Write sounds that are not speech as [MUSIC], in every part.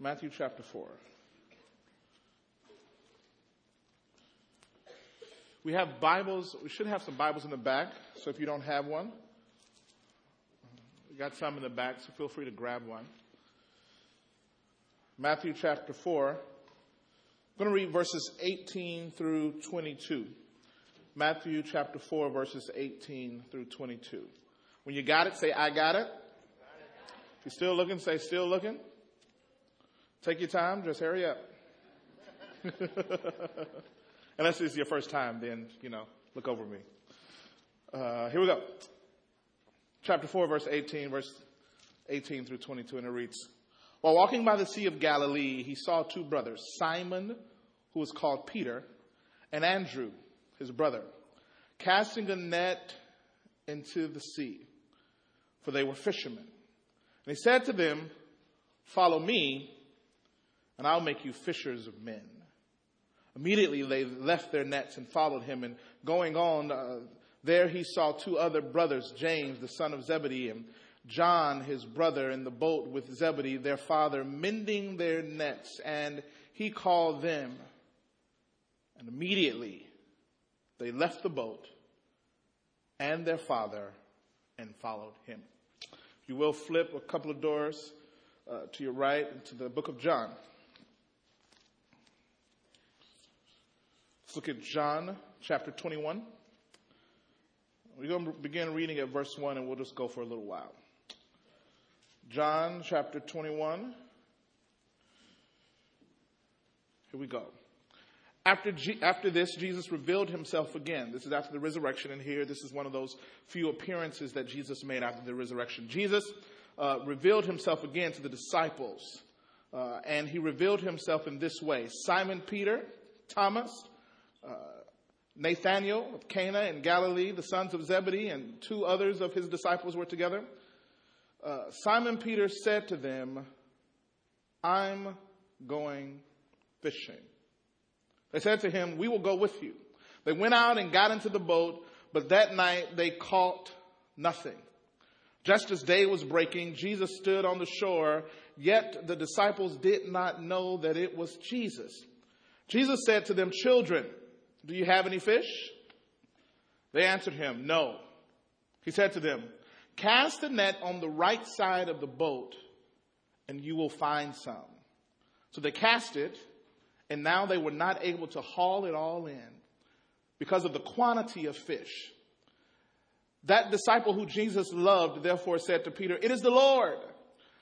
Matthew chapter 4. We have Bibles. We should have some Bibles in the back. So if you don't have one, we got some in the back, so feel free to grab one. Matthew chapter 4. I'm going to read verses 18 through 22. Matthew chapter 4, verses 18 through 22. When you got it, say, I got it. If you're still looking, say, still looking. Take your time, just hurry up. [LAUGHS] Unless it's your first time, then, you know, look over me. Uh, here we go. Chapter 4, verse 18, verse 18 through 22, and it reads While walking by the Sea of Galilee, he saw two brothers, Simon, who was called Peter, and Andrew, his brother, casting a net into the sea, for they were fishermen. And he said to them, Follow me, and I'll make you fishers of men. Immediately they left their nets and followed him. And going on, uh, there he saw two other brothers, James, the son of Zebedee, and John, his brother, in the boat with Zebedee, their father, mending their nets. And he called them. And immediately they left the boat and their father and followed him. You will flip a couple of doors uh, to your right into the book of John. Let's look at John chapter 21. We're going to begin reading at verse 1 and we'll just go for a little while. John chapter 21. Here we go. After, G- after this, Jesus revealed himself again. This is after the resurrection, and here this is one of those few appearances that Jesus made after the resurrection. Jesus uh, revealed himself again to the disciples, uh, and he revealed himself in this way Simon Peter, Thomas, Nathanael of Cana in Galilee, the sons of Zebedee, and two others of his disciples were together. Uh, Simon Peter said to them, I'm going fishing. They said to him, We will go with you. They went out and got into the boat, but that night they caught nothing. Just as day was breaking, Jesus stood on the shore, yet the disciples did not know that it was Jesus. Jesus said to them, Children, do you have any fish? They answered him, No. He said to them, Cast the net on the right side of the boat, and you will find some. So they cast it, and now they were not able to haul it all in because of the quantity of fish. That disciple who Jesus loved therefore said to Peter, It is the Lord.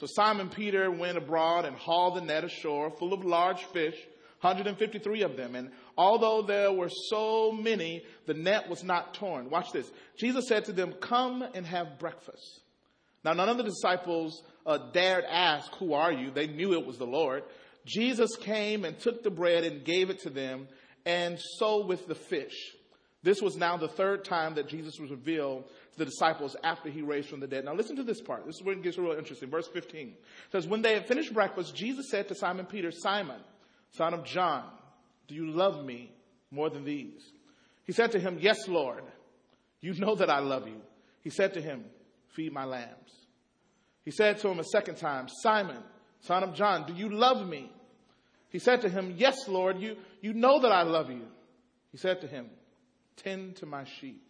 So Simon Peter went abroad and hauled the net ashore full of large fish, 153 of them. And although there were so many, the net was not torn. Watch this. Jesus said to them, Come and have breakfast. Now, none of the disciples uh, dared ask, Who are you? They knew it was the Lord. Jesus came and took the bread and gave it to them, and so with the fish. This was now the third time that Jesus was revealed the disciples after he raised from the dead. Now listen to this part. This is where it gets real interesting. Verse 15 says, When they had finished breakfast, Jesus said to Simon Peter, Simon, son of John, do you love me more than these? He said to him, Yes, Lord. You know that I love you. He said to him, Feed my lambs. He said to him a second time, Simon, son of John, do you love me? He said to him, Yes, Lord, you, you know that I love you. He said to him, Tend to my sheep.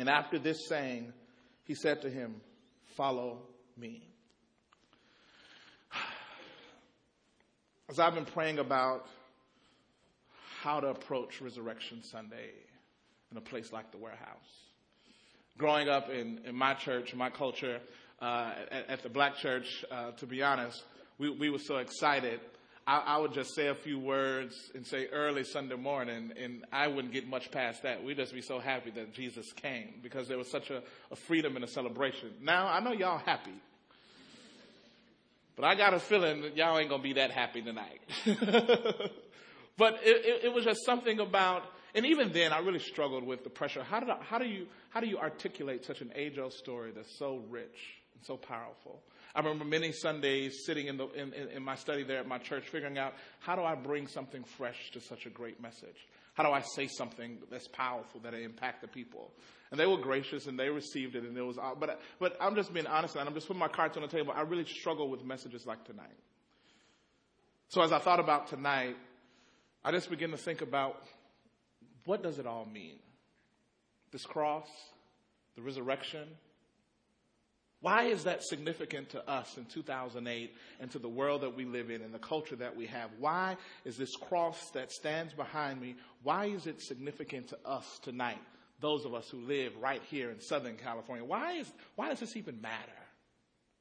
And after this saying, he said to him, Follow me. As I've been praying about how to approach Resurrection Sunday in a place like the warehouse. Growing up in, in my church, my culture, uh, at, at, the black church, uh, to be honest, we, we were so excited. I, I, would just say a few words and say early Sunday morning, and I wouldn't get much past that. We'd just be so happy that Jesus came because there was such a, a freedom and a celebration. Now, I know y'all happy. But I got a feeling that y'all ain't going to be that happy tonight. [LAUGHS] but it, it, it was just something about and even then, I really struggled with the pressure. How, did I, how, do you, how do you articulate such an age old story that's so rich and so powerful? I remember many Sundays sitting in, the, in, in, my study there at my church, figuring out how do I bring something fresh to such a great message? How do I say something that's powerful that impact the people? And they were gracious and they received it, and it was. Uh, but but I'm just being honest, and I'm just putting my cards on the table. I really struggle with messages like tonight. So as I thought about tonight, I just began to think about what does it all mean? This cross, the resurrection. Why is that significant to us in 2008 and to the world that we live in and the culture that we have? Why is this cross that stands behind me, why is it significant to us tonight? Those of us who live right here in Southern California. Why is, why does this even matter?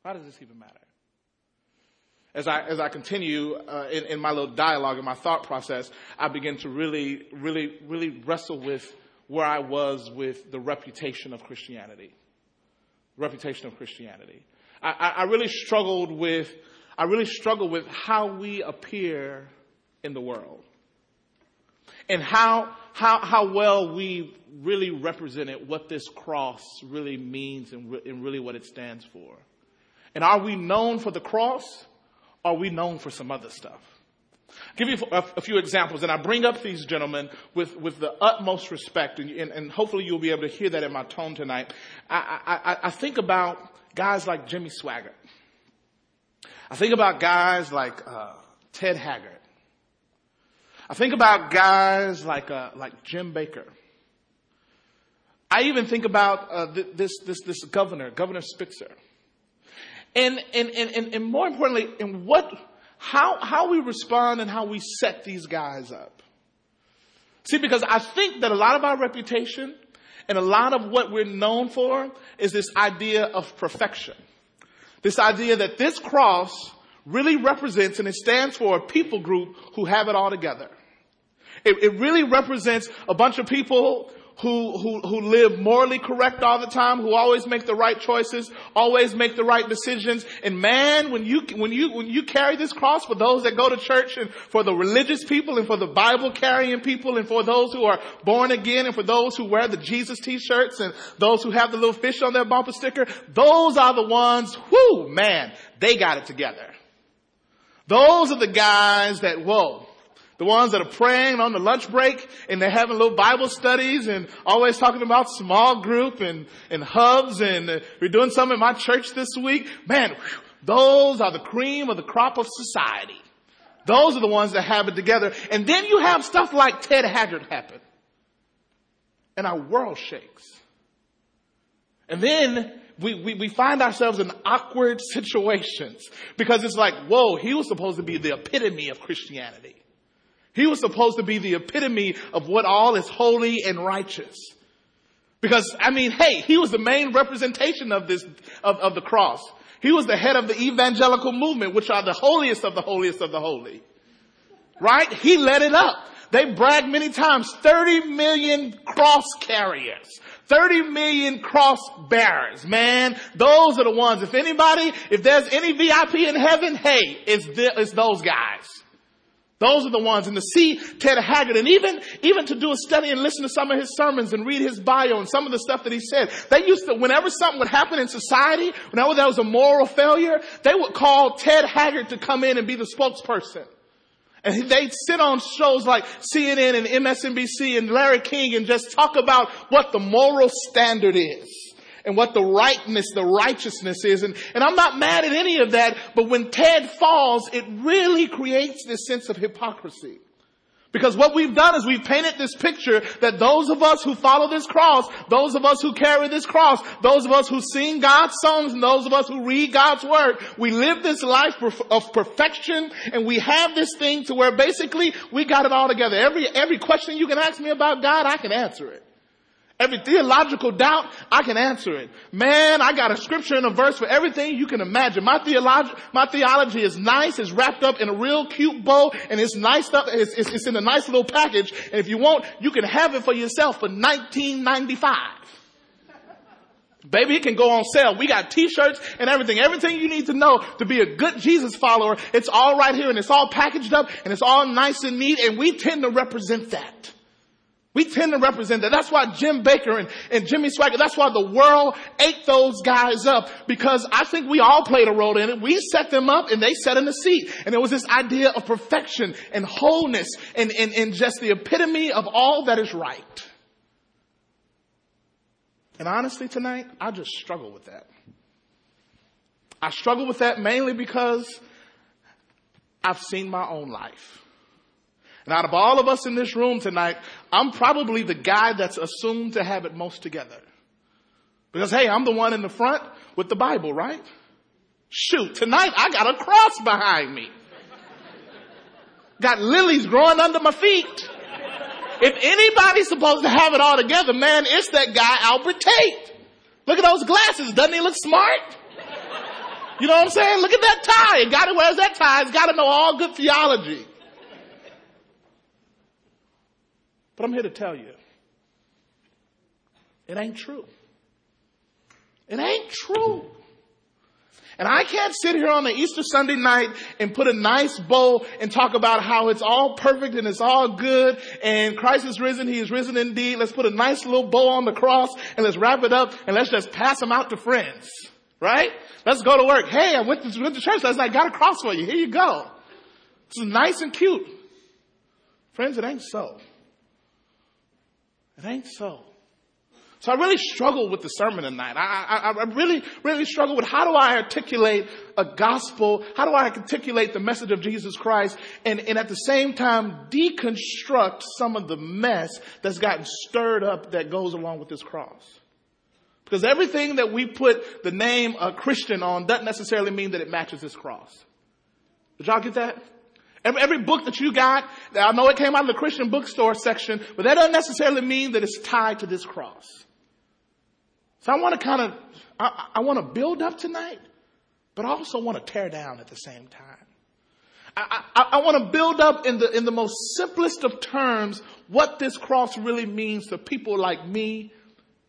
Why does this even matter? As I, as I continue uh, in, in my little dialogue and my thought process, I begin to really, really, really wrestle with where I was with the reputation of Christianity. Reputation of Christianity. I, I, really struggled with, I really struggled with how we appear in the world. And how, how, how well we really represented what this cross really means and, re- and really what it stands for. And are we known for the cross? Or are we known for some other stuff? I'll give you a, a, few examples, and I bring up these gentlemen with, with the utmost respect, and, and, and, hopefully you'll be able to hear that in my tone tonight. I, I, I think about guys like Jimmy Swaggart. I think about guys like uh, Ted Haggard. I think about guys like uh, like Jim Bakker. I even think about uh, this this this governor, Governor Spitzer. And, And, and, and, and, more importantly, in what, how, how we respond and how we set these guys up. See, because I think that a lot of our reputation and a lot of what we're known for is this idea of perfection. This idea that this cross really represents and it stands for a people group who have it all together. It, it really represents a bunch of people who, who, who live morally correct all the time, who always make the right choices, always make the right decisions. And man, when you, when you, when you carry this cross for those that go to church and for the religious people and for the Bible carrying people and for those who are born again and for those who wear the Jesus t-shirts and those who have the little fish on their bumper sticker, those are the ones, whoo, man, they got it together. Those are the guys that, whoa, the ones that are praying on the lunch break and they're having little Bible studies and always talking about small group and, and hubs and we're doing some in my church this week. Man, whew, those are the cream of the crop of society. Those are the ones that have it together. And then you have stuff like Ted Haggard happen. And our world shakes. And then we, we, we, find ourselves in awkward [LAUGHS] situations because it's like, whoa, he was supposed to be the epitome of Christianity. He was supposed to be the epitome of what all is holy and righteous. Because, I mean, hey, he was the main representation of this, of, of the cross. He was the head of the evangelical movement, which are the holiest of the holiest of the holy. Right? He led it up. They brag many times, 30 million cross carriers. 30 million cross bearers, man. Those are the ones. If anybody, if there's any VIP in heaven, hey, it's, the, it's those guys. Those are the ones. And to see Ted Haggard and even, even to do a study and listen to some of his sermons and read his bio and some of the stuff that he said. They used to, whenever something would happen in society, whenever there was a moral failure, they would call Ted Haggard to come in and be the spokesperson. And they'd sit on shows like CNN and MSNBC and Larry King and just talk about what the moral standard is and what the rightness, the righteousness is. And, and I'm not mad at any of that, but when Ted falls, it really creates this sense of hypocrisy. Because what we've done is we've painted this picture that those of us who follow this cross, those of us who carry this cross, those of us who sing God's songs and those of us who read God's word, we live this life of perfection and we have this thing to where basically we got it all together. Every, every question you can ask me about God, I can answer it. Every theological doubt, I can answer it. Man, I got a scripture and a verse for everything you can imagine. My theology, my theology is nice, it's wrapped up in a real cute bow, and it's nice stuff, it's, it's, it's in a nice little package, and if you want, you can have it for yourself for 1995. Baby, it can go on sale. We got t-shirts and everything. Everything you need to know to be a good Jesus follower, it's all right here and it's all packaged up and it's all nice and neat and we tend to represent that. We tend to represent that. That's why Jim Bakker and, and Jimmy Swaggart, that's why the world ate those guys up because I think we all played a role in it. We set them up and they sat in the seat. And there was this idea of perfection and wholeness and, and, and just the epitome of all that is right. And honestly tonight, I just struggle with that. I struggle with that mainly because I've seen my own life. And out of all of us in this room tonight, I'm probably the guy that's assumed to have it most together. Because hey, I'm the one in the front with the Bible, right? Shoot, tonight I got a cross behind me. Got lilies growing under my feet. If anybody's supposed to have it all together, man, it's that guy Albert Tate. Look at those glasses. Doesn't he look smart? You know what I'm saying? Look at that tie. It gotta wears that tie. It's gotta know all good theology. But I'm here to tell you, it ain't true. It ain't true. And I can't sit here on the Easter Sunday night and put a nice bow and talk about how it's all perfect and it's all good and Christ is risen. He is risen indeed. Let's put a nice little bow on the cross and let's wrap it up and let's just pass them out to friends. Right? Let's go to work. Hey, I went to, went to church last night. Got a cross for you. Here you go. This is nice and cute. Friends, it ain't so. It ain't so. So I really struggle with the sermon tonight. I, I, I, really, really struggle with how do I articulate a gospel? How do I articulate the message of Jesus Christ and, and at the same time deconstruct some of the mess that's gotten stirred up that goes along with this cross? Because everything that we put the name a Christian on doesn't necessarily mean that it matches this cross. Did y'all get that? Every, every book that you got, I know it came out of the Christian bookstore section, but that doesn't necessarily mean that it's tied to this cross. So I want to kind of, I, I want to build up tonight, but I also want to tear down at the same time. I, I, I want to build up in the, in the most simplest of terms what this cross really means to people like me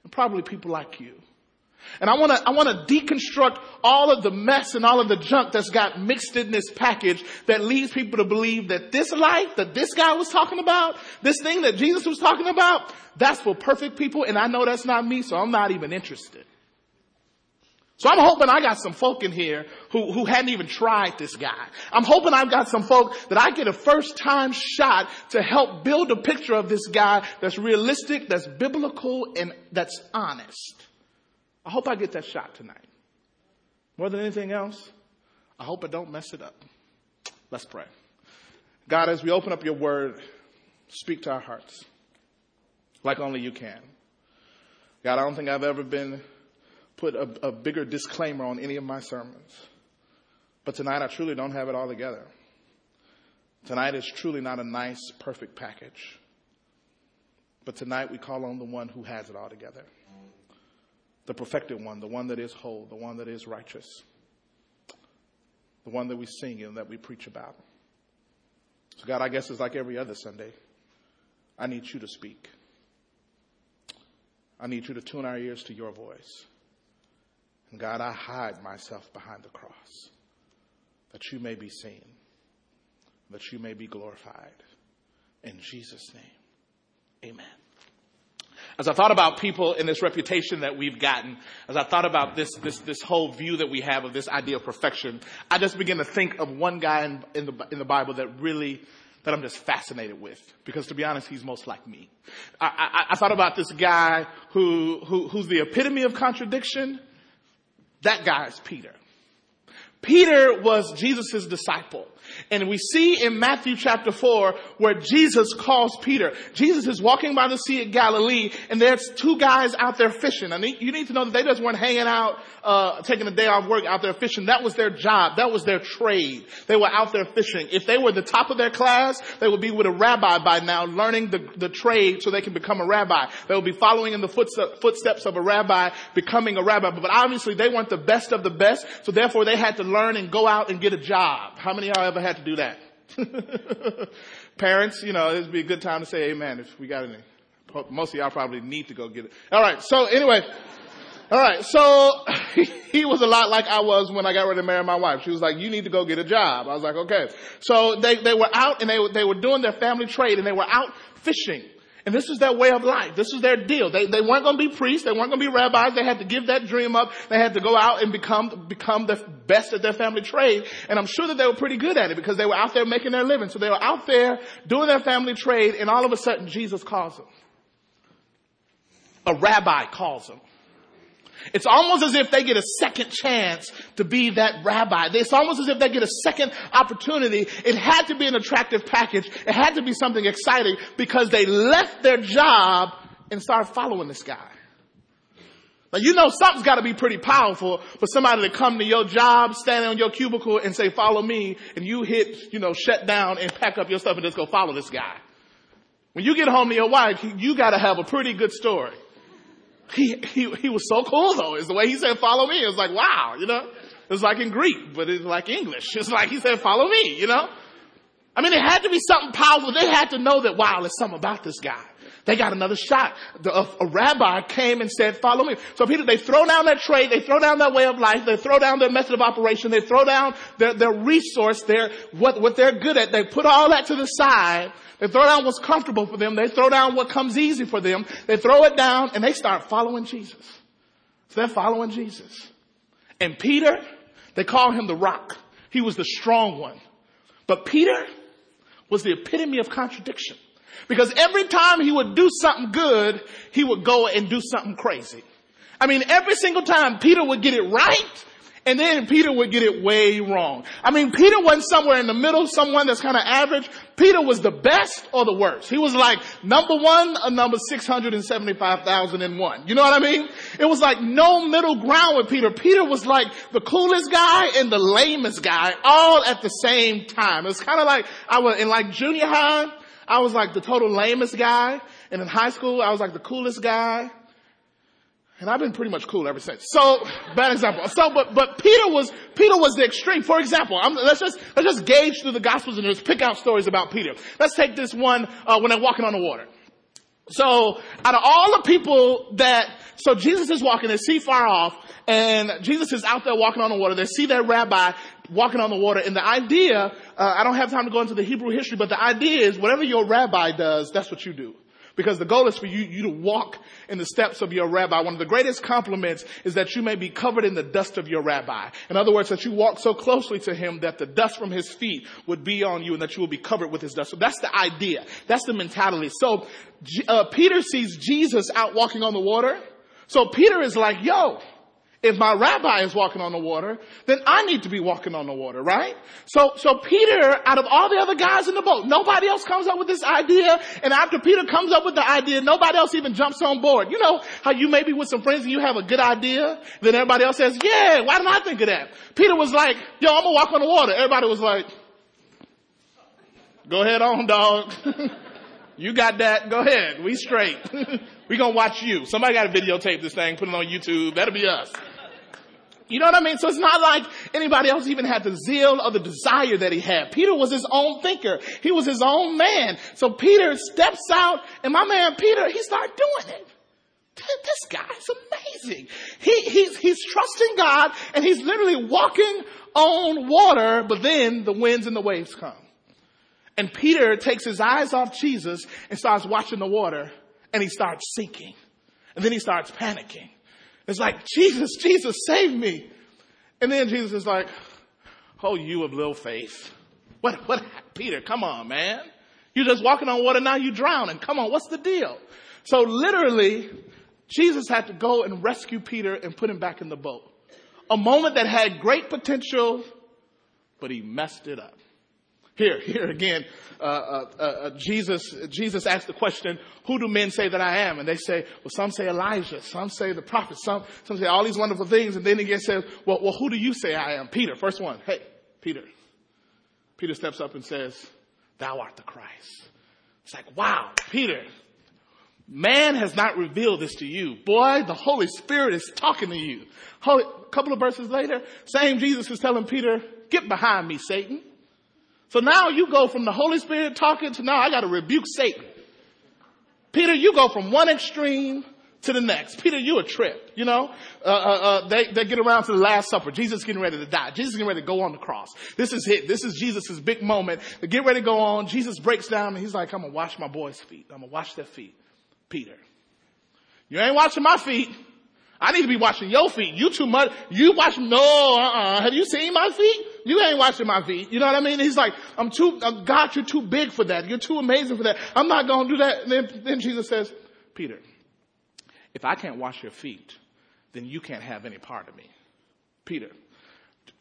and probably people like you. And I want to, I want to deconstruct all of the mess and all of the junk that's got mixed in this package that leads people to believe that this life that this guy was talking about, this thing that Jesus was talking about, that's for perfect people. And I know that's not me, so I'm not even interested. So I'm hoping I got some folk in here who, who hadn't even tried this guy. I'm hoping I've got some folk that I get a first time shot to help build a picture of this guy that's realistic, that's biblical, and that's honest. I hope I get that shot tonight. More than anything else, I hope I don't mess it up. Let's pray. God, as we open up your word, speak to our hearts like only you can. God, I don't think I've ever been put a, a bigger disclaimer on any of my sermons. But tonight I truly don't have it all together. Tonight is truly not a nice, perfect package. But tonight we call on the one who has it all together the perfected one, the one that is whole, the one that is righteous, the one that we sing and that we preach about. So, God, I guess it's like every other Sunday. I need you to speak. I need you to tune our ears to your voice. And God, I hide myself behind the cross that you may be seen, that you may be glorified. In Jesus' name, amen. As I thought about people in this reputation that we've gotten, as I thought about this, this, this whole view that we have of this idea of perfection, I just began to think of one guy in, in the, in the Bible that really, that I'm just fascinated with. Because to be honest, he's most like me. I, I, I thought about this guy who, who, who's the epitome of contradiction. That guy is Peter. Peter was Jesus' disciple. And we see in Matthew chapter 4 where Jesus calls Peter. Jesus is walking by the Sea of Galilee and there's two guys out there fishing. Mean, you need to know that they just weren't hanging out, uh, taking a day off work out there fishing. That was their job. That was their trade. They were out there fishing. If they were the top of their class, they would be with a rabbi by now learning the, the trade so they can become a rabbi. They would be following in the footsteps of a rabbi, becoming a rabbi. But obviously they weren't the best of the best, so therefore they had to learn and go out and get a job. How many of y'all ever had to do that? [LAUGHS] Parents, you know, it'd be a good time to say amen if we got any. Most of y'all probably need to go get it. All right. So anyway, all right. So [LAUGHS] he was a lot like I was when I got ready to marry my wife. She was like, you need to go get a job. I was like, okay. So they, they were out and they, they were doing their family trade and they were out fishing. And this was their way of life. This was their deal. They, they weren't going to be priests. They weren't going to be rabbis. They had to give that dream up. They had to go out and become, become the best at their family trade. And I'm sure that they were pretty good at it because they were out there making their living. So they were out there doing their family trade and all of a sudden Jesus calls them. A rabbi calls them. It's almost as if they get a second chance to be that rabbi. It's almost as if they get a second opportunity. It had to be an attractive package. It had to be something exciting because they left their job and started following this guy. Now you know something's got to be pretty powerful for somebody to come to your job, stand on your cubicle and say, follow me, and you hit, you know, shut down and pack up your stuff and just go follow this guy. When you get home to your wife, you got to have a pretty good story. He, he, he was so cool though. Is the way he said, follow me. It was like, wow, you know, it was like in Greek, but it's like English. [LAUGHS] It's like he said, follow me, you know. I mean, it had to be something powerful. They had to know that, wow, there's something about this guy. They got another shot. The, a, a, rabbi came and said, follow me. So Peter, they throw down their trade, they throw down their way of life, they throw down their method of operation, they throw down their, their resource, their, what, what they're good at. They put all that to the side they throw down what's comfortable for them. They throw down what comes easy for them. They throw it down and they start following Jesus. So they're following Jesus. And Peter, they call him the rock. He was the strong one. But Peter was the epitome of contradiction. Because every time he would do something good, he would go and do something crazy. I mean, every single time Peter would get it right, and then Peter would get it way wrong. I mean, Peter wasn't somewhere in the middle, someone that's kind of average. Peter was the best or the worst. He was like number one or number 675,001. You know what I mean? It was like no middle ground with Peter. Peter was like the coolest guy and the lamest guy all at the same time. It was kind of like I was in like junior high, I was like the total lamest guy. And in high school, I was like the coolest guy. And I've been pretty much cool ever since. So, bad example. So, but, but Peter was, Peter was the extreme. For example, I'm, let's just, let's just gauge through the gospels and just pick out stories about Peter. Let's take this one, uh, when they're walking on the water. So, out of all the people that, so Jesus is walking, they see far off, and Jesus is out there walking on the water. They see their rabbi walking on the water, and the idea, uh, I don't have time to go into the Hebrew history, but the idea is whatever your rabbi does, that's what you do. Because the goal is for you, you to walk in the steps of your rabbi. One of the greatest compliments is that you may be covered in the dust of your rabbi. In other words, that you walk so closely to him that the dust from his feet would be on you and that you will be covered with his dust. So that's the idea. That's the mentality. So uh, Peter sees Jesus out walking on the water. So Peter is like, yo, if my rabbi is walking on the water, then I need to be walking on the water, right? So, so Peter, out of all the other guys in the boat, nobody else comes up with this idea. And after Peter comes up with the idea, nobody else even jumps on board. You know how you may be with some friends and you have a good idea, then everybody else says, yeah, why didn't I think of that? Peter was like, yo, I'm gonna walk on the water. Everybody was like, go ahead on, dog. [LAUGHS] you got that. Go ahead. We straight. [LAUGHS] we gonna watch you. Somebody got to videotape this thing, put it on YouTube. That'll be us. You know what I mean? So it's not like anybody else even had the zeal or the desire that he had. Peter was his own thinker. He was his own man. So Peter steps out and my man Peter, he started doing it. This guy's amazing. He, he's, he's trusting God and he's literally walking on water, but then the winds and the waves come. And Peter takes his eyes off Jesus and starts watching the water and he starts sinking. And then he starts panicking. It's like, Jesus, Jesus, save me. And then Jesus is like, oh, you of little faith. What, what, Peter, come on, man. You're just walking on water, now you're drowning. Come on, what's the deal? So literally, Jesus had to go and rescue Peter and put him back in the boat. A moment that had great potential, but he messed it up. Here, here again, uh, uh, uh, uh, Jesus, Jesus asked the question, who do men say that I am? And they say, well, some say Elijah, some say the prophet, some, some say all these wonderful things. And then again says, well, well, who do you say I am? Peter, first one. Hey, Peter. Peter steps up and says, thou art the Christ. It's like, wow, Peter, man has not revealed this to you. Boy, the Holy Spirit is talking to you. A couple of verses later, same Jesus is telling Peter, get behind me, Satan. So now you go from the Holy Spirit talking to now I got to rebuke Satan. Peter, you go from one extreme to the next. Peter, you a trip, you know? Uh, uh, uh, they, they get around to the Last Supper. Jesus getting ready to die. Jesus getting ready to go on the cross. This is it. This is Jesus' big moment. They get ready to go on. Jesus breaks down and he's like, I'm gonna wash my boys' feet. I'm gonna wash their feet. Peter, you ain't washing my feet. I need to be washing your feet. You too much. You wash, no, uh-uh. Have you seen my feet? You ain't washing my feet. You know what I mean? He's like, I'm too, uh, God, you're too big for that. You're too amazing for that. I'm not going to do that. And then, then Jesus says, Peter, if I can't wash your feet, then you can't have any part of me. Peter,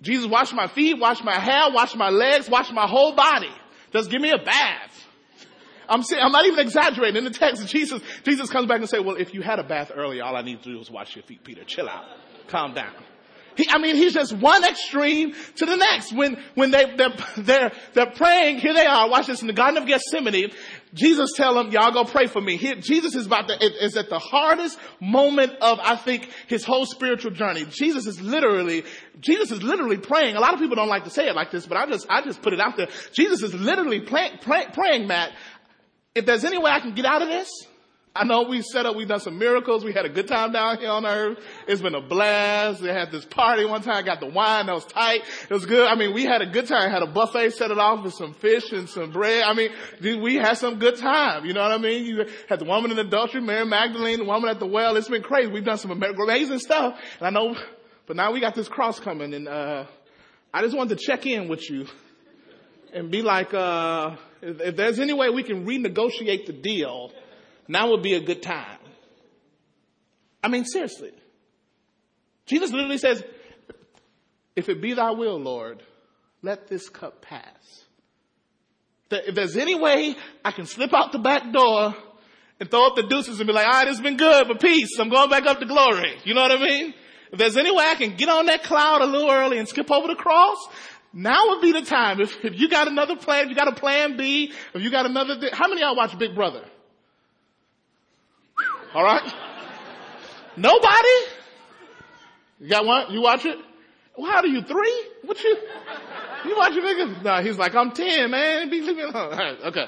Jesus wash my feet, wash my hair, wash my legs, wash my whole body. Just give me a bath. I'm saying, I'm not even exaggerating. In the text, Jesus, Jesus comes back and say, well, if you had a bath earlier, all I need to do is wash your feet, Peter. Chill out. Calm down. He, I mean, he's just one extreme to the next. When, when they, they're, they're, they're praying, here they are, watch this, in the Garden of Gethsemane, Jesus tell them, y'all go pray for me. Jesus is about to, is at the hardest moment of, I think, his whole spiritual journey. Jesus is literally, Jesus is literally praying. A lot of people don't like to say it like this, but I just, I just put it out there. Jesus is literally pray, pray, praying, Matt, if there's any way I can get out of this, I know we set up, we've done some miracles. We had a good time down here on earth. It's been a blast. They had this party one time, I got the wine that was tight. It was good. I mean, we had a good time. Had a buffet set it off with some fish and some bread. I mean, we had some good time. You know what I mean? You had the woman in adultery, Mary Magdalene, the woman at the well. It's been crazy. We've done some amazing stuff. And I know, but now we got this cross coming and, uh, I just wanted to check in with you and be like, uh, if, if there's any way we can renegotiate the deal, now would be a good time. I mean, seriously. Jesus literally says, if it be thy will, Lord, let this cup pass. If there's any way I can slip out the back door and throw up the deuces and be like, all right, it's been good, but peace. I'm going back up to glory. You know what I mean? If there's any way I can get on that cloud a little early and skip over the cross, now would be the time. If, if you got another plan, if you got a plan B, if you got another, th- how many y'all watch Big Brother? All right. Nobody? You got one? You watch it? Well, how do you three? What you? You watch it, nigga? No, he's like, I'm ten, man. Be leaving alone. [LAUGHS] All right, okay.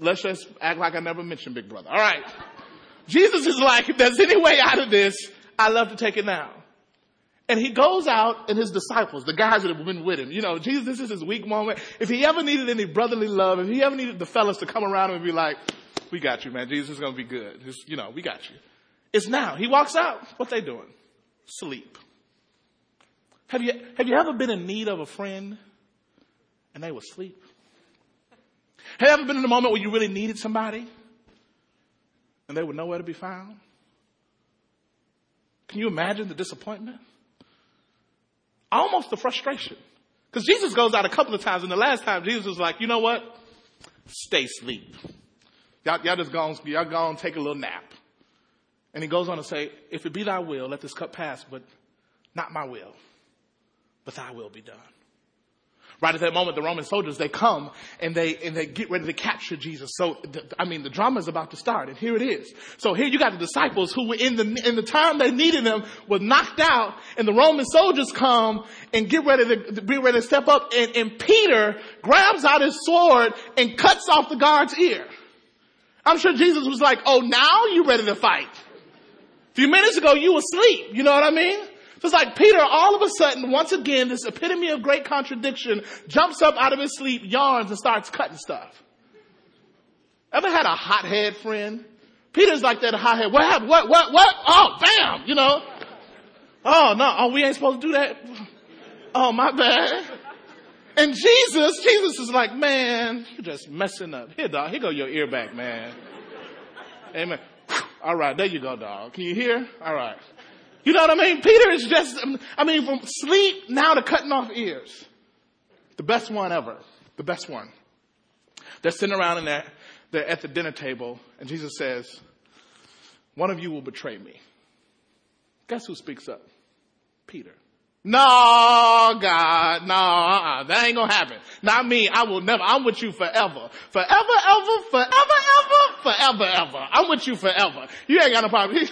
Let's just act like I never mentioned Big Brother. All right. Jesus is like, if there's any way out of this, I love to take it now. And he goes out and his disciples, the guys that have been with him, you know, Jesus, this is his weak moment. If he ever needed any brotherly love, if he ever needed the fellas to come around him and be like, we got you, man. Jesus is going to be good. Just, you know, we got you. It's now. He walks out. What they doing? Sleep. Have you, have you ever been in need of a friend and they were asleep? Have you ever been in a moment where you really needed somebody and they were nowhere to be found? Can you imagine the disappointment? almost the frustration. Because Jesus goes out a couple of times, and the last time Jesus was like, you know what? Stay asleep. Y'all, y'all just go on, y'all go on, take a little nap. And he goes on to say, if it be thy will, let this cup pass, but not my will, but thy will be done. Right at that moment, the Roman soldiers, they come and they, and they get ready to capture Jesus. So, I mean, the drama is about to start and here it is. So here you got the disciples who were in the, in the time they needed them were knocked out and the Roman soldiers come and get ready to, be ready to step up and, and Peter grabs out his sword and cuts off the guard's ear. I'm sure Jesus was like, oh, now you're ready to fight. A few minutes ago you were asleep. You know what I mean? So it's like Peter all of a sudden, once again, this epitome of great contradiction, jumps up out of his sleep, yawns, and starts cutting stuff. Ever had a hothead friend? Peter's like that hothead. What happened? What, what, what? Oh, bam! You know? Oh, no. Oh, we ain't supposed to do that? Oh, my bad. And Jesus, Jesus is like, man, you're just messing up. Here, dog. Here go your ear back, man. Amen. All right. There you go, dog. Can you hear? All right. You know what I mean? Peter is just, um, I mean, from sleep now to cutting off ears. The best one ever. the best one. They're sitting around in there, they're at the dinner table, and Jesus says, One of you will betray me. Guess who speaks up? Peter. No, God, no, uh-uh, that ain't gonna happen. Not me. I will never. I'm with you forever, forever, ever, forever, ever, forever, ever. I'm with you forever. You ain't got no problem.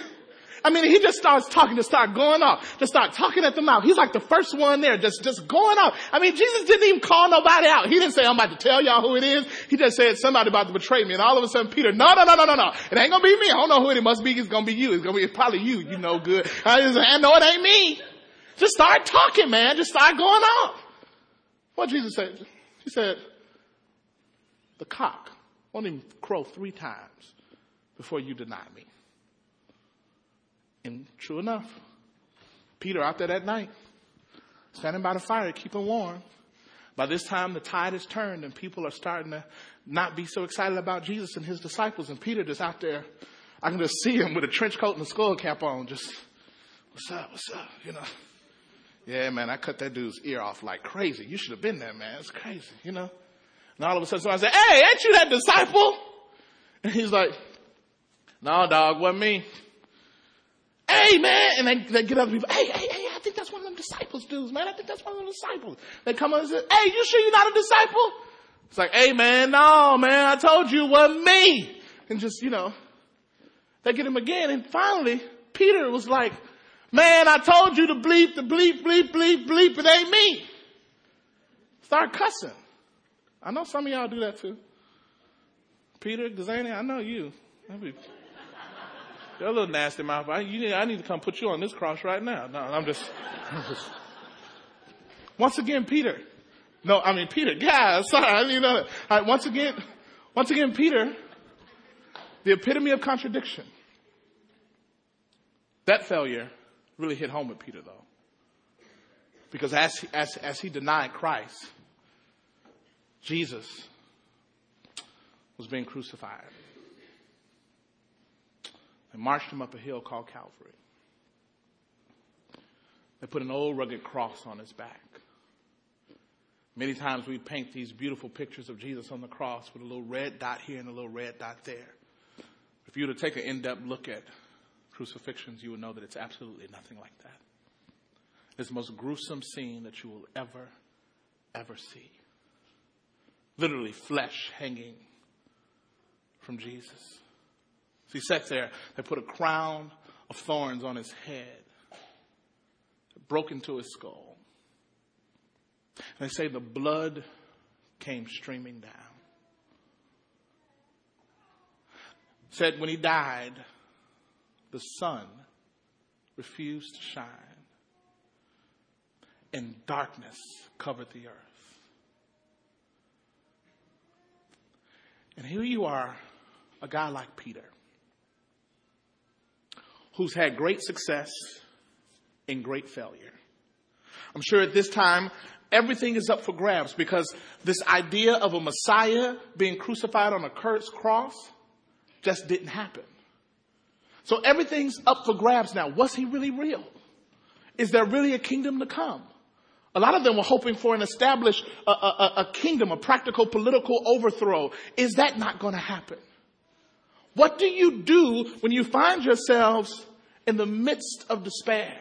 I mean, he just starts talking, to start going off, to start talking at the mouth. He's like the first one there, just, just going off. I mean, Jesus didn't even call nobody out. He didn't say, I'm about to tell y'all who it is. He just said, somebody about to betray me. And all of a sudden, Peter, no, no, no, no, no, no. It ain't gonna be me. I don't know who it, it must be. It's gonna be you. It's gonna be, it's probably you. You know good. I just, I know it ain't me. Just start talking, man. Just start going off. What Jesus said? He said, the cock won't even crow three times before you deny me. And true enough, Peter out there that night, standing by the fire, keeping warm. By this time, the tide has turned and people are starting to not be so excited about Jesus and his disciples. And Peter just out there, I can just see him with a trench coat and a skull cap on, just, what's up, what's up, you know. Yeah, man, I cut that dude's ear off like crazy. You should have been there, man. It's crazy, you know. And all of a sudden, I said, hey, ain't you that disciple? And he's like, no, dog, wasn't me. Hey, man. And they, they get other people, hey, hey, hey, I think that's one of them disciples dudes, man. I think that's one of them disciples. They come up and say, hey, you sure you're not a disciple? It's like, hey, man, no, man, I told you it wasn't me. And just, you know, they get him again. And finally, Peter was like, man, I told you to bleep, the bleep, bleep, bleep, bleep. It ain't me. Start cussing. I know some of y'all do that too. Peter, Gazani, I know you. You're a little nasty mouth. I, you, I need to come put you on this cross right now. No, I'm just. Once again, Peter. No, I mean Peter. Guys, sorry, I didn't know that. Right, once again, once again, Peter, the epitome of contradiction. That failure really hit home with Peter, though, because as as as he denied Christ, Jesus was being crucified. They marched him up a hill called Calvary. They put an old rugged cross on his back. Many times we paint these beautiful pictures of Jesus on the cross with a little red dot here and a little red dot there. If you were to take an in-depth look at crucifixions, you will know that it's absolutely nothing like that. It's the most gruesome scene that you will ever, ever see. Literally flesh hanging from Jesus. So he sat there. They put a crown of thorns on his head, broke into his skull. And they say the blood came streaming down. Said when he died, the sun refused to shine, and darkness covered the earth. And here you are, a guy like Peter who's had great success and great failure. I'm sure at this time, everything is up for grabs because this idea of a Messiah being crucified on a cursed cross just didn't happen. So everything's up for grabs now. Was he really real? Is there really a kingdom to come? A lot of them were hoping for an established a, a, a kingdom, a practical political overthrow. Is that not going to happen? What do you do when you find yourselves in the midst of despair?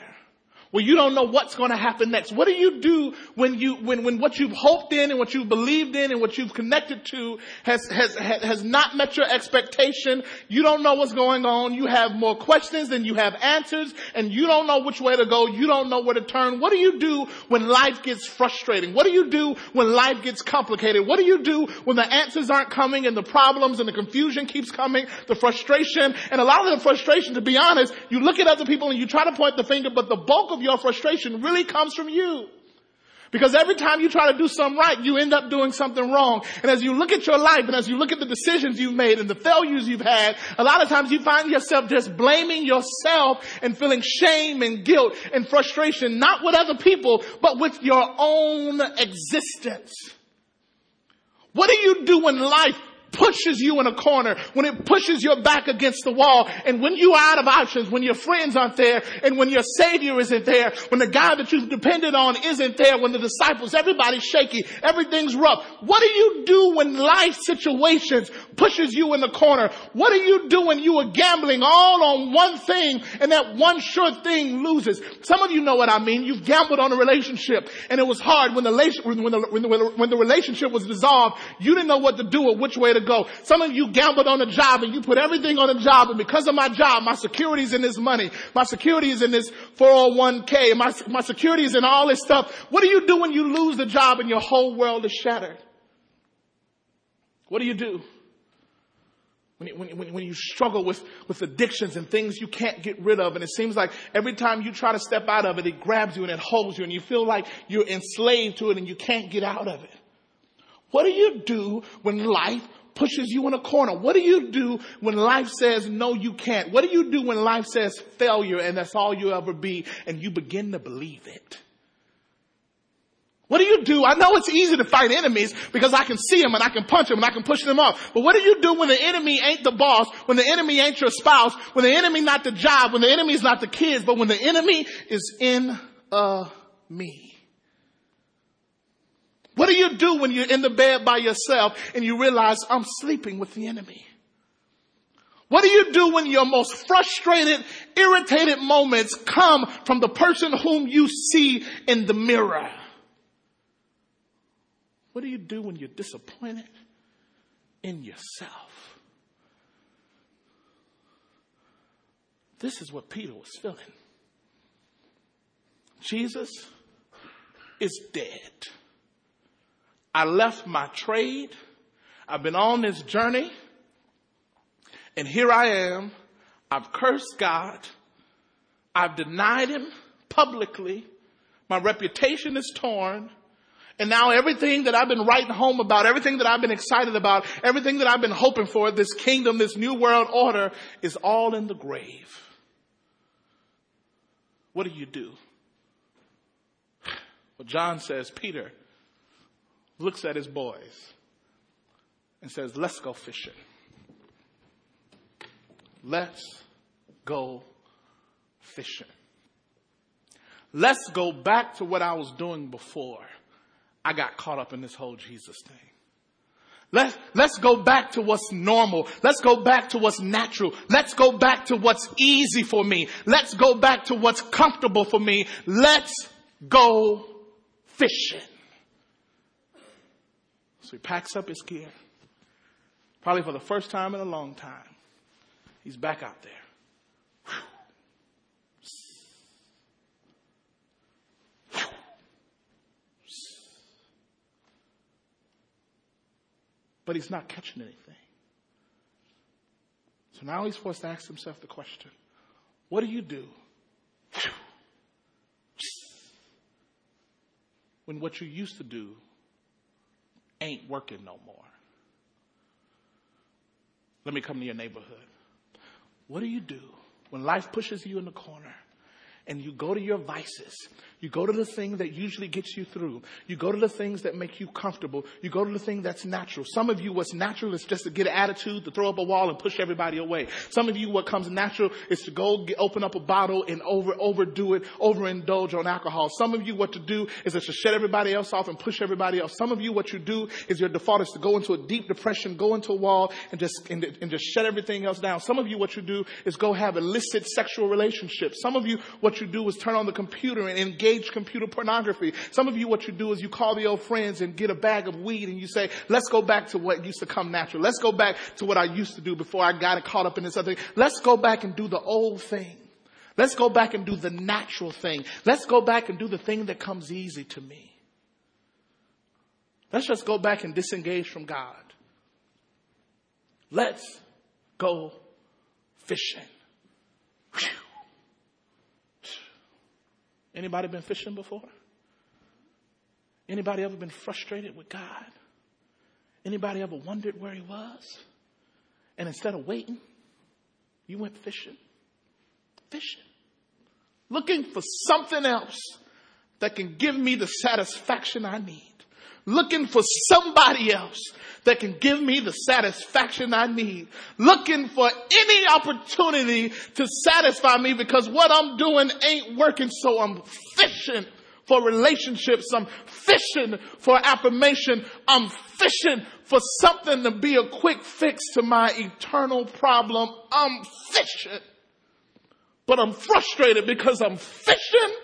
Where you don't know what's going to happen next. What do you do when you, when, when what you've hoped in and what you've believed in and what you've connected to has, has, has not met your expectation? You don't know what's going on. You have more questions than you have answers and you don't know which way to go. You don't know where to turn. What do you do when life gets frustrating? What do you do when life gets complicated? What do you do when the answers aren't coming and the problems and the confusion keeps coming, the frustration and a lot of the frustration, to be honest, you look at other people and you try to point the finger, but the bulk of your frustration really comes from you. Because every time you try to do something right, you end up doing something wrong. And as you look at your life and as you look at the decisions you've made and the failures you've had, a lot of times you find yourself just blaming yourself and feeling shame and guilt and frustration, not with other people, but with your own existence. What do you do when life pushes you in a corner, when it pushes your back against the wall, and when you are out of options, when your friends aren't there, and when your savior isn't there, when the guy that you've depended on isn't there, when the disciples, everybody's shaky, everything's rough. What do you do when life situations pushes you in the corner? What do you do when you are gambling all on one thing and that one sure thing loses? Some of you know what I mean. You've gambled on a relationship and it was hard when the, when the, when the, when the relationship was dissolved. You didn't know what to do or which way to go. Some of you gambled on a job and you put everything on a job and because of my job, my security is in this money. My security is in this 401k. My, my security is in all this stuff. What do you do when you lose the job and your whole world is shattered? What do you do? When, when, when, you struggle with, with addictions and things you can't get rid of, and it seems like every time you try to step out of it, it grabs you and it holds you, and you feel like you're enslaved to it and you can't get out of it. What do you do when life pushes you in a corner? What do you do when life says, no, you can't? What do you do when life says failure and that's all you'll ever be and you begin to believe it? What do you do? I know it's easy to fight enemies because I can see them and I can punch them and I can push them off. But what do you do when the enemy ain't the boss, when the enemy ain't your spouse, when the enemy not the job, when the enemy is not the kids, but when the enemy is in uh, me? What do you do when you're in the bed by yourself and you realize I'm sleeping with the enemy? What do you do when your most frustrated, irritated moments come from the person whom you see in the mirror? What do you do when you're disappointed in yourself? This is what Peter was feeling. Jesus is dead. I left my trade. I've been on this journey. And here I am. I've cursed God. I've denied him publicly. My reputation is torn. And now everything that I've been writing home about, everything that I've been excited about, everything that I've been hoping for, this kingdom, this new world order is all in the grave. What do you do? Well, John says, Peter, looks at his boys and says, Let's go fishing. Let's go fishing. Let's go back to what I was doing before I got caught up in this whole Jesus thing. Let's, let's go back to what's normal. Let's go back to what's natural. Let's go back to what's easy for me. Let's go back to what's comfortable for me. Let's go fishing. So he packs up his gear. Probably for the first time in a long time. He's back out there. But he's not catching anything. So now he's forced to ask himself the question what do you do when what you used to do ain't working no more. Let me come to your neighborhood. What do you do when life pushes you in the corner and you go to your vices. You go to the thing that usually gets you through. You go to the things that make you comfortable. You go to the thing that's natural. Some of you, what's natural is just to get an attitude, to throw up a wall and push everybody away. Some of you, what comes natural is to go get, open up a bottle and over, overdo it, overindulge on alcohol. Some of you, what to do is to shut everybody else off and push everybody else. Some of you, what you do is your default is to go into a deep depression, go into a wall and just, and, and just shut everything else down. Some of you, what you do is go have illicit sexual relationships. Some of you, what what you do is turn on the computer and engage computer pornography. Some of you, what you do is you call the old friends and get a bag of weed and you say, let's go back to what used to come natural. Let's go back to what I used to do before I got caught up in this other thing. Let's go back and do the old thing. Let's go back and do the natural thing. Let's go back and do the thing that comes easy to me. Let's just go back and disengage from God. Let's go fishing. Anybody been fishing before? Anybody ever been frustrated with God? Anybody ever wondered where he was? And instead of waiting, you went fishing. Fishing. Looking for something else that can give me the satisfaction I need. Looking for somebody else that can give me the satisfaction I need, looking for any opportunity to satisfy me because what I'm doing ain't working. So I'm fishing for relationships. I'm fishing for affirmation. I'm fishing for something to be a quick fix to my eternal problem. I'm fishing. But I'm frustrated because I'm fishing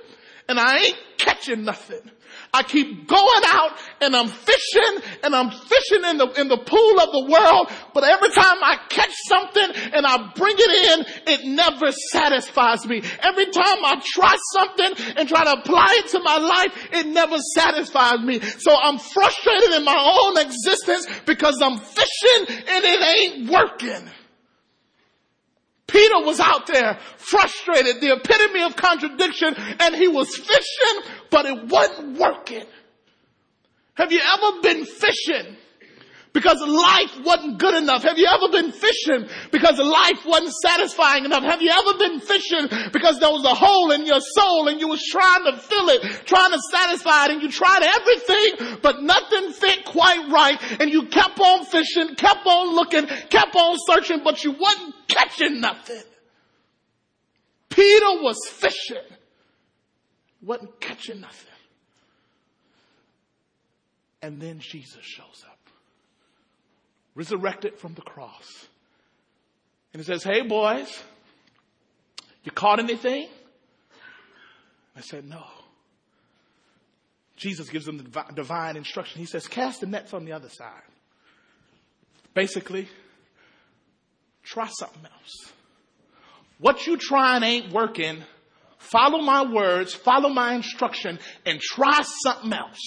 and I ain't catching nothing. I keep going out and I'm fishing and I'm fishing in the, in the pool of the world, but every time I catch something and I bring it in, it never satisfies me. Every time I try something and try to apply it to my life, it never satisfies me. So I'm frustrated in my own existence because I'm fishing and it ain't working. Peter was out there frustrated, the epitome of contradiction, and he was fishing, but it wasn't working. Have you ever been fishing because life wasn't good enough? Have you ever been fishing because life wasn't satisfying enough? Have you ever been fishing because there was a hole in your soul and you was trying to fill it, trying to satisfy it and you tried everything, but nothing fit quite right and you kept on fishing, kept on looking, kept on searching, but you wasn't catching nothing. Peter was fishing, wasn't catching nothing. And then Jesus shows up resurrected from the cross. And he says, Hey, boys, you caught anything? I said, No. Jesus gives them the divine instruction. He says, Cast the nets on the other side. Basically, try something else. What you trying ain't working. Follow my words, follow my instruction, and try something else.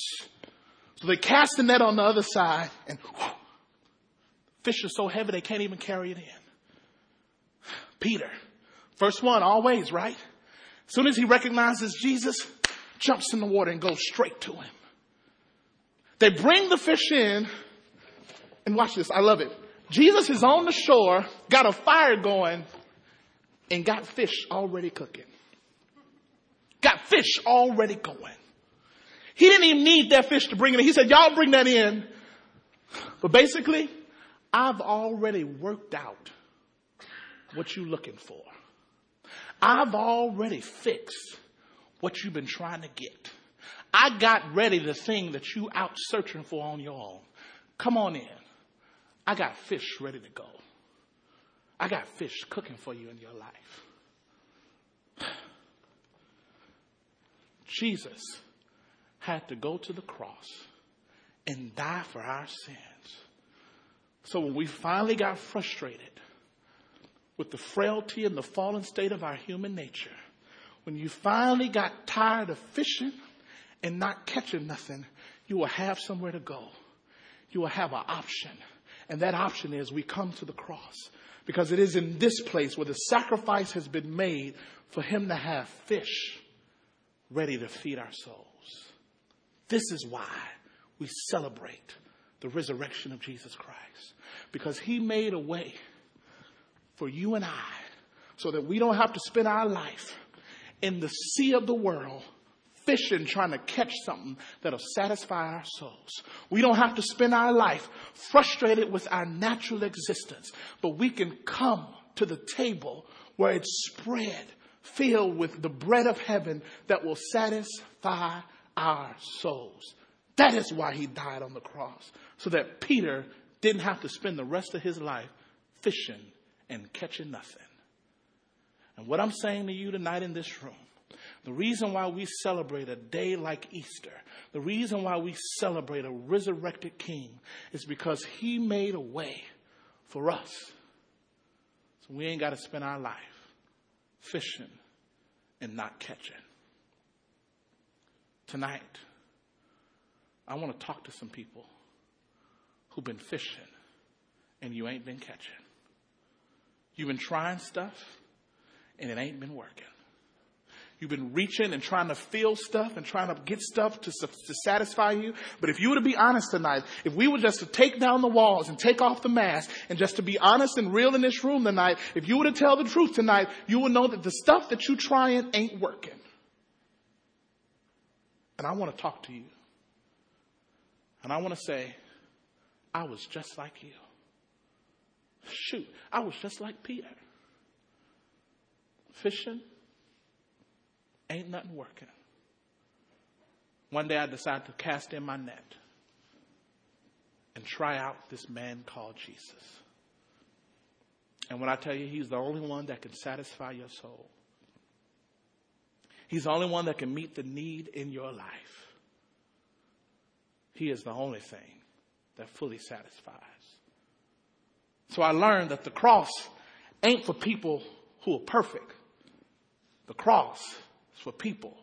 So they cast the net on the other side, and Fish are so heavy they can't even carry it in. [SIGHS] Peter, first one always, right? As soon as he recognizes Jesus, jumps in the water and goes straight to him. They bring the fish in, and watch this, I love it. Jesus is on the shore, got a fire going, and got fish already cooking. Got fish already going. He didn't even need that fish to bring it in. He said, y'all bring that in. But basically, I've already worked out what you're looking for. I've already fixed what you've been trying to get. I got ready the thing that you out searching for on your own. Come on in. I got fish ready to go. I got fish cooking for you in your life. Jesus had to go to the cross and die for our sins so when we finally got frustrated with the frailty and the fallen state of our human nature, when you finally got tired of fishing and not catching nothing, you will have somewhere to go. You will have an option. And that option is we come to the cross because it is in this place where the sacrifice has been made for him to have fish ready to feed our souls. This is why we celebrate the resurrection of Jesus Christ. Because he made a way for you and I so that we don't have to spend our life in the sea of the world fishing trying to catch something that'll satisfy our souls. We don't have to spend our life frustrated with our natural existence, but we can come to the table where it's spread filled with the bread of heaven that will satisfy our souls. That is why he died on the cross, so that Peter didn't have to spend the rest of his life fishing and catching nothing. And what I'm saying to you tonight in this room, the reason why we celebrate a day like Easter, the reason why we celebrate a resurrected king is because he made a way for us. So we ain't got to spend our life fishing and not catching. Tonight, I want to talk to some people who've been fishing and you ain't been catching. You've been trying stuff and it ain't been working. You've been reaching and trying to feel stuff and trying to get stuff to, to satisfy you. But if you were to be honest tonight, if we were just to take down the walls and take off the mask and just to be honest and real in this room tonight, if you were to tell the truth tonight, you would know that the stuff that you're trying ain't working. And I want to talk to you. And I want to say, I was just like you. Shoot, I was just like Peter. Fishing, ain't nothing working. One day I decided to cast in my net and try out this man called Jesus. And when I tell you, he's the only one that can satisfy your soul. He's the only one that can meet the need in your life. He is the only thing that fully satisfies. So I learned that the cross ain't for people who are perfect. The cross is for people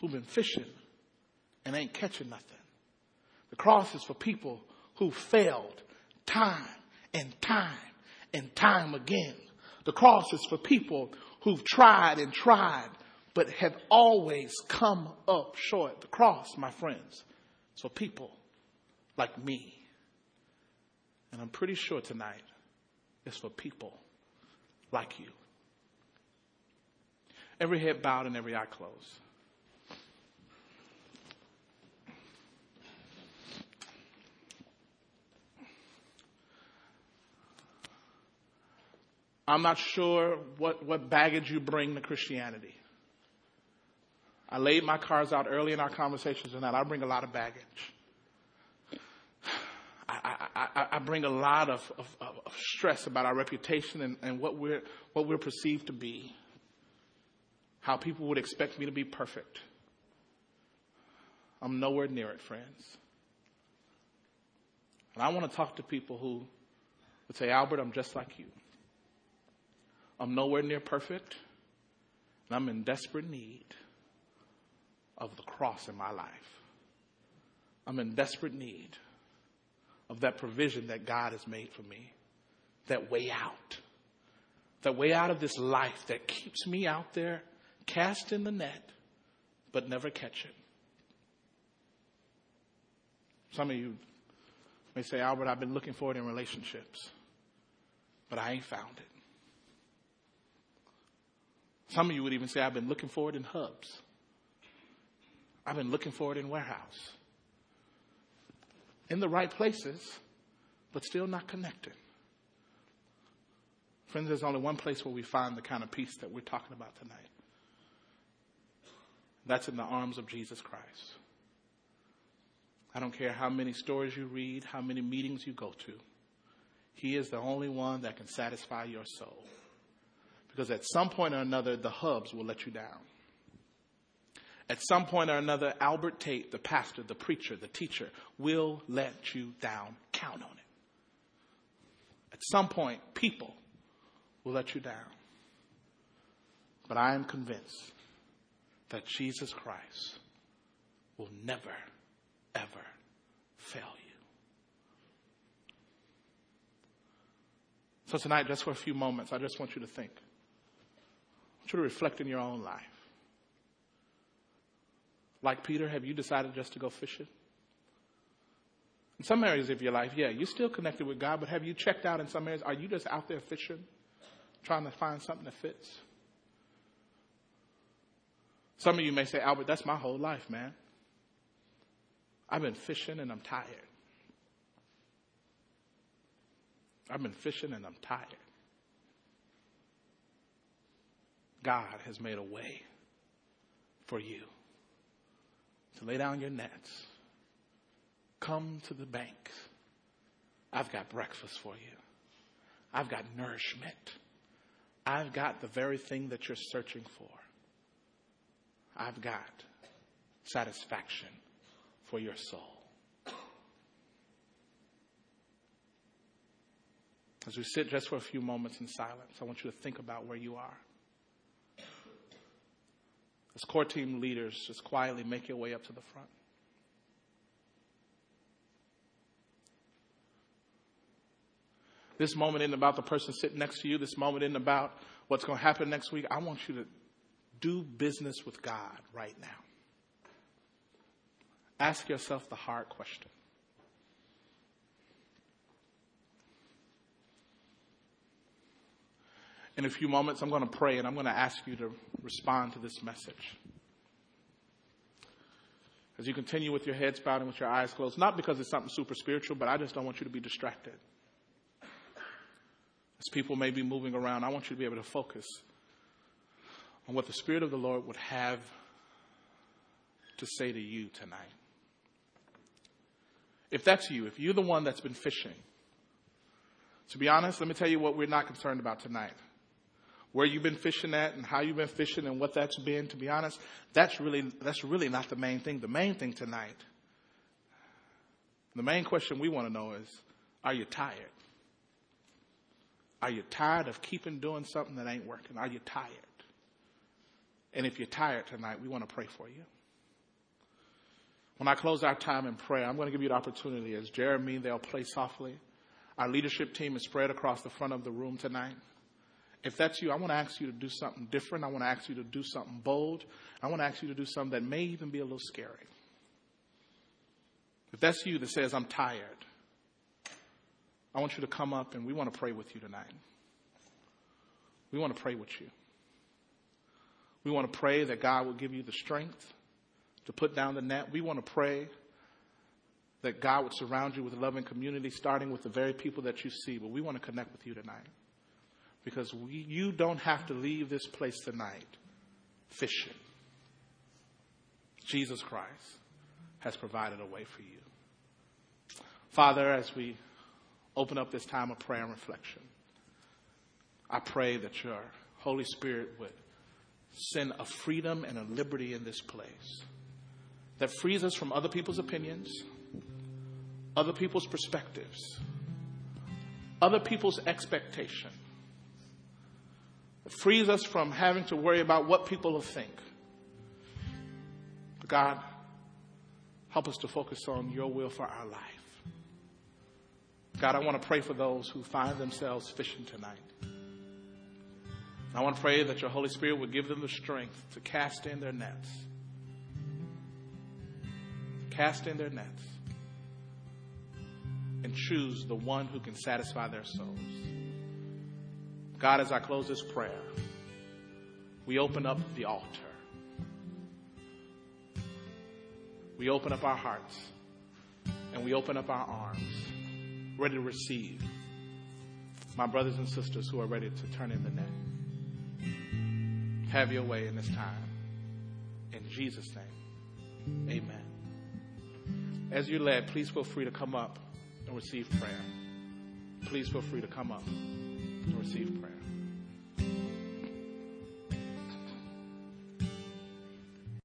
who've been fishing and ain't catching nothing. The cross is for people who failed time and time and time again. The cross is for people who've tried and tried but have always come up short. The cross, my friends, is for people like me. And I'm pretty sure tonight it's for people like you. Every head bowed and every eye closed. I'm not sure what, what baggage you bring to Christianity. I laid my cards out early in our conversations tonight. I bring a lot of baggage. [SIGHS] I, I, I bring a lot of, of, of, stress about our reputation and, and what, we're, what we're perceived to be. How people would expect me to be perfect. I'm nowhere near it, friends. And I want to talk to people who would say, Albert, I'm just like you. I'm nowhere near perfect, and I'm in desperate need of the cross in my life. I'm in desperate need of that provision that God has made for me, that way out, that way out of this life that keeps me out there, cast in the net, but never catch it. Some of you may say, Albert, I've been looking for it in relationships, but I ain't found it. Some of you would even say, I've been looking for it in hubs. I've been looking for it in warehouse. In the right places, but still not connected. Friends, there's only one place where we find the kind of peace that we're talking about tonight. That's in the arms of Jesus Christ. I don't care how many stories you read, how many meetings you go to. He is the only one that can satisfy your soul. Because at some point or another, the hubs will let you down. At some point or another, Albert Tate, the pastor, the preacher, the teacher, will let you down. Count on it. At some point, people will let you down. But I am convinced that Jesus Christ will never, ever fail you. So tonight, just for a few moments, I just want you to think I want you to reflect in your own life. Like Peter, have you decided just to go fishing? In some areas of your life, yeah, you're still connected with God, but have you checked out in some areas? Are you just out there fishing, trying to find something that fits? Some of you may say, Albert, that's my whole life, man. I've been fishing and I'm tired. I've been fishing and I'm tired. God has made a way for you to lay down your nets. Come to the bank. I've got breakfast for you. I've got nourishment. I've got the very thing that you're searching for. I've got satisfaction for your soul. As we sit just for a few moments in silence, I want you to think about where you are. As core team leaders, just quietly make your way up to the front. This moment isn't about the person sitting next to you. This moment isn't about what's going to happen next week. I want you to do business with God right now. Ask yourself the hard question in a few moments, I'm going to pray and I'm going to ask you to respond to this message. as you continue with your heads bowed and with your eyes closed, not because it's something super spiritual, but I just don't want you to be distracted. As people may be moving around, I want you to be able to focus on what the Spirit of the Lord would have to say to you tonight. If that's you, if you're the one that's been fishing, to be honest, let me tell you what we're not concerned about tonight. Where you've been fishing at and how you've been fishing and what that's been, to be honest, that's really, that's really not the main thing. The main thing tonight, the main question we want to know is, are you tired? Are you tired of keeping doing something that ain't working? Are you tired? And if you're tired tonight, we want to pray for you. When I close our time in prayer, I'm going to give you the opportunity as Jeremy, they'll play softly. Our leadership team is spread across the front of the room tonight. If that's you, I want to ask you to do something different. I want to ask you to do something bold. I want to ask you to do something that may even be a little scary. If that's you that says, I'm tired, I want you to come up and we want to pray with you tonight. We want to pray with you. We want to pray that God will give you the strength to put down the net. We want to pray that God would surround you with a loving community, starting with the very people that you see. But we want to connect with you tonight because we, you don't have to leave this place tonight fishing. Jesus Christ has provided a way for you. Father, as we open up this time of prayer and reflection, I pray that your Holy Spirit would send a freedom and a liberty in this place that frees us from other people's opinions, other people's perspectives, other people's expectation. It frees us from having to worry about what people will think. God, help us to focus on your will for our life. God, I want to pray for those who find themselves fishing tonight. I want to pray that your Holy Spirit would give them the strength to cast in their nets. Cast in their nets and choose the one who can satisfy their souls. God, as I close this prayer, we open up the altar. We open up our hearts and we open up our arms ready to receive my brothers and sisters who are ready to turn in the net. Have your way in this time. In Jesus' name, amen. As you're led, please feel free to come up and receive prayer. Please feel free to come up and receive prayer.